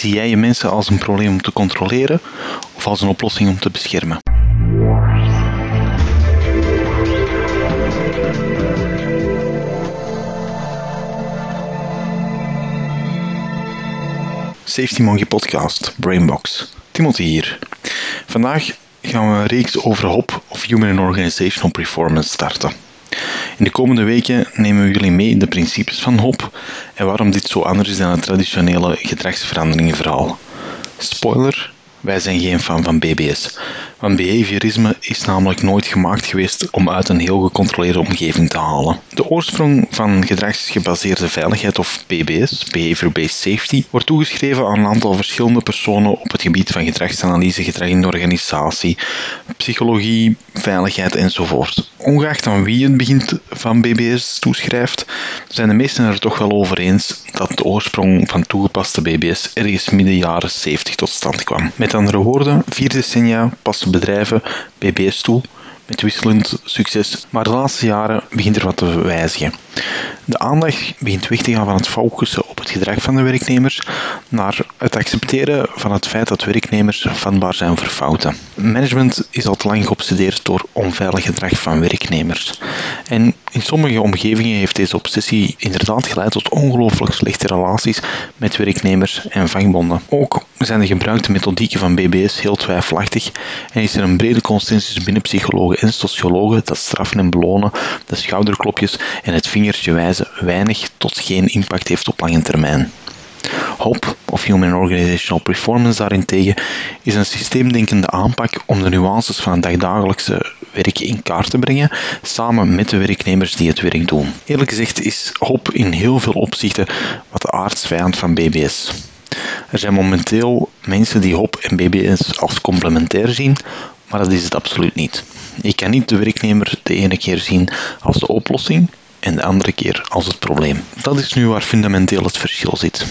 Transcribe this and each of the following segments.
Zie jij je mensen als een probleem om te controleren of als een oplossing om te beschermen? Safety Monkey Podcast, Brainbox. Timothy hier. Vandaag gaan we een reeks over HOP of Human and Organizational Performance starten. In de komende weken nemen we jullie mee in de principes van HOP en waarom dit zo anders is dan het traditionele gedragsveranderingenverhaal. Spoiler, wij zijn geen fan van BBS, want behaviorisme is namelijk nooit gemaakt geweest om uit een heel gecontroleerde omgeving te halen. De oorsprong van gedragsgebaseerde veiligheid of BBS, Behavior-Based Safety, wordt toegeschreven aan een aantal verschillende personen op het gebied van gedragsanalyse, gedrag in de organisatie, psychologie, veiligheid enzovoort. Ongeacht aan wie het begint van BBS toeschrijft, zijn de meesten er toch wel over eens dat de oorsprong van toegepaste BBS ergens midden jaren 70 tot stand kwam. Met andere woorden, vier decennia passen bedrijven BBS toe met wisselend succes, maar de laatste jaren begint er wat te wijzigen. De aandacht begint weg te gaan van het focussen op het gedrag van de werknemers naar het accepteren van het feit dat werknemers vatbaar zijn voor fouten. Management is al te lang geobsedeerd door onveilig gedrag van werknemers. En in sommige omgevingen heeft deze obsessie inderdaad geleid tot ongelooflijk slechte relaties met werknemers en vakbonden. Ook zijn de gebruikte methodieken van BBS heel twijfelachtig en is er een brede consensus binnen psychologen en sociologen dat straffen en belonen, de schouderklopjes en het vingertje wijzen weinig tot geen impact heeft op lange termijn. HOP, of Human Organizational Performance daarentegen, is een systeemdenkende aanpak om de nuances van het dagdagelijkse werk in kaart te brengen, samen met de werknemers die het werk doen. Eerlijk gezegd is HOP in heel veel opzichten wat de aardsvijand van BBS. Er zijn momenteel mensen die HOP en BBS als complementair zien, maar dat is het absoluut niet. Je kan niet de werknemer de ene keer zien als de oplossing en de andere keer als het probleem. Dat is nu waar fundamenteel het verschil zit.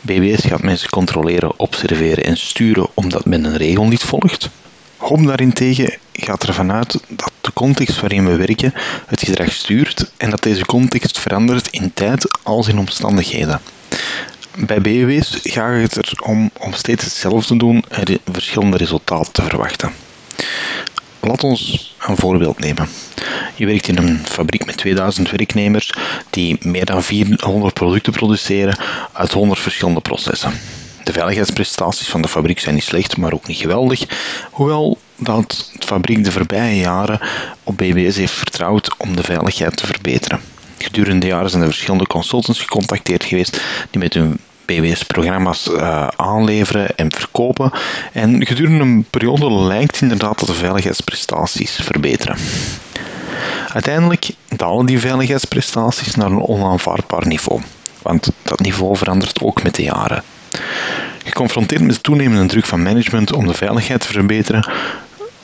BBS gaat mensen controleren, observeren en sturen omdat men een regel niet volgt. HOM daarentegen gaat ervan uit dat de context waarin we werken het gedrag stuurt en dat deze context verandert in tijd als in omstandigheden. Bij BW's gaat het erom om steeds hetzelfde te doen en verschillende resultaten te verwachten. Laat ons een voorbeeld nemen. Je werkt in een fabriek met 2000 werknemers die meer dan 400 producten produceren uit 100 verschillende processen. De veiligheidsprestaties van de fabriek zijn niet slecht, maar ook niet geweldig, hoewel dat de fabriek de voorbije jaren op BBS heeft vertrouwd om de veiligheid te verbeteren. Gedurende de jaren zijn er verschillende consultants gecontacteerd geweest die met hun BWS-programma's uh, aanleveren en verkopen. En gedurende een periode lijkt inderdaad dat de veiligheidsprestaties verbeteren. Uiteindelijk dalen die veiligheidsprestaties naar een onaanvaardbaar niveau, want dat niveau verandert ook met de jaren. Geconfronteerd met de toenemende druk van management om de veiligheid te verbeteren,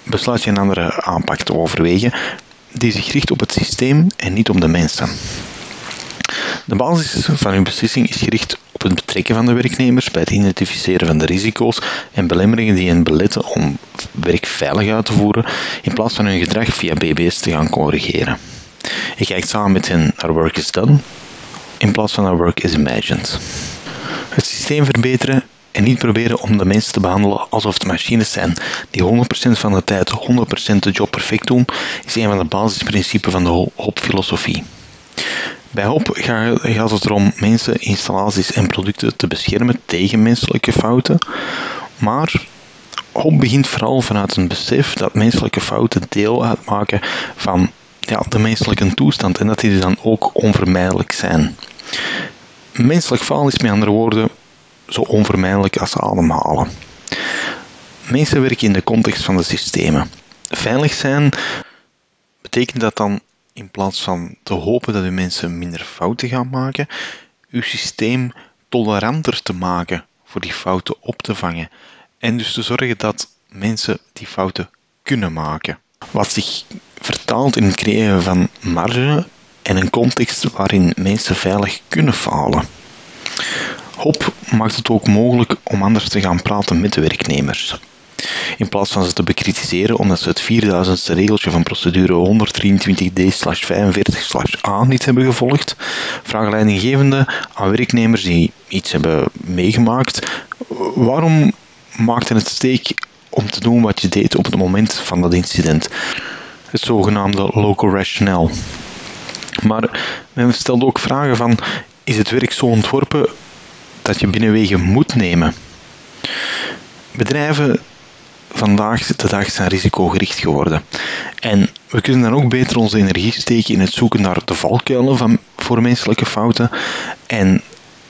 besluit je een andere aanpak te overwegen die zich richt op het systeem en niet op de mensen. De basis van uw beslissing is gericht op het betrekken van de werknemers bij het identificeren van de risico's en belemmeringen die hen beletten om werk veilig uit te voeren, in plaats van hun gedrag via BBS te gaan corrigeren. Je kijkt samen met hen naar work is done, in plaats van naar work is imagined. Het systeem verbeteren en niet proberen om de mensen te behandelen alsof het machines zijn die 100% van de tijd 100% de job perfect doen, is een van de basisprincipes van de HOP-filosofie. Bij HOP gaat het erom mensen, installaties en producten te beschermen tegen menselijke fouten, maar HOP begint vooral vanuit een besef dat menselijke fouten deel uitmaken van ja, de menselijke toestand en dat die dan ook onvermijdelijk zijn. Menselijk faal is met andere woorden zo onvermijdelijk als ademhalen. Mensen werken in de context van de systemen. Veilig zijn betekent dat dan in plaats van te hopen dat uw mensen minder fouten gaan maken, uw systeem toleranter te maken voor die fouten op te vangen. En dus te zorgen dat mensen die fouten kunnen maken. Wat zich vertaalt in het creëren van marge en een context waarin mensen veilig kunnen falen. HOP maakt het ook mogelijk om anders te gaan praten met de werknemers. In plaats van ze te bekritiseren omdat ze het 4000ste regeltje van procedure 123d-45-a niet hebben gevolgd, vragen leidinggevenden aan werknemers die iets hebben meegemaakt waarom maakte het steek om te doen wat je deed op het moment van dat incident? Het zogenaamde local rationale. Maar men stelt ook vragen van, is het werk zo ontworpen dat je binnenwegen moet nemen? Bedrijven vandaag de dag zijn risicogericht geworden. En we kunnen dan ook beter onze energie steken in het zoeken naar de valkuilen van, voor menselijke fouten. En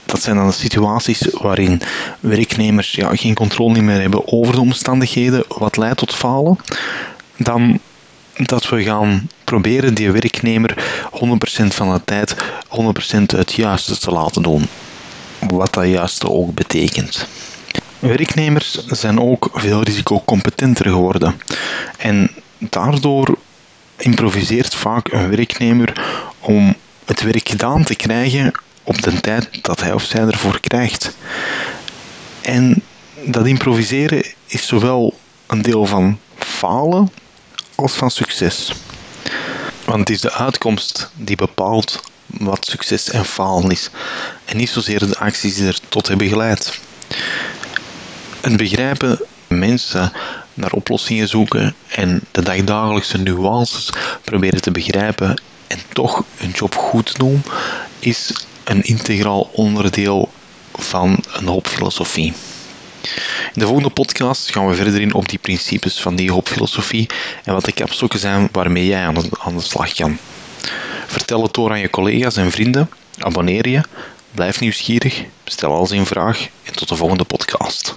dat zijn dan de situaties waarin werknemers ja, geen controle meer hebben over de omstandigheden, wat leidt tot falen. Dan dat we gaan proberen die werknemer 100% van de tijd 100% het juiste te laten doen. Wat dat juiste ook betekent. Werknemers zijn ook veel risicocompetenter geworden. En daardoor improviseert vaak een werknemer om het werk gedaan te krijgen op de tijd dat hij of zij ervoor krijgt. En dat improviseren is zowel een deel van falen als van succes. Want het is de uitkomst die bepaalt wat succes en falen is, en niet zozeer de acties die er tot hebben geleid. Het begrijpen mensen naar oplossingen zoeken en de dagdagelijkse nuances proberen te begrijpen en toch hun job goed doen, is een integraal onderdeel van een hoopfilosofie. In de volgende podcast gaan we verder in op die principes van die hoopfilosofie en wat de kapstokken zijn waarmee jij aan de, aan de slag kan. Vertel het door aan je collega's en vrienden, abonneer je, blijf nieuwsgierig, stel al zijn vraag en tot de volgende podcast.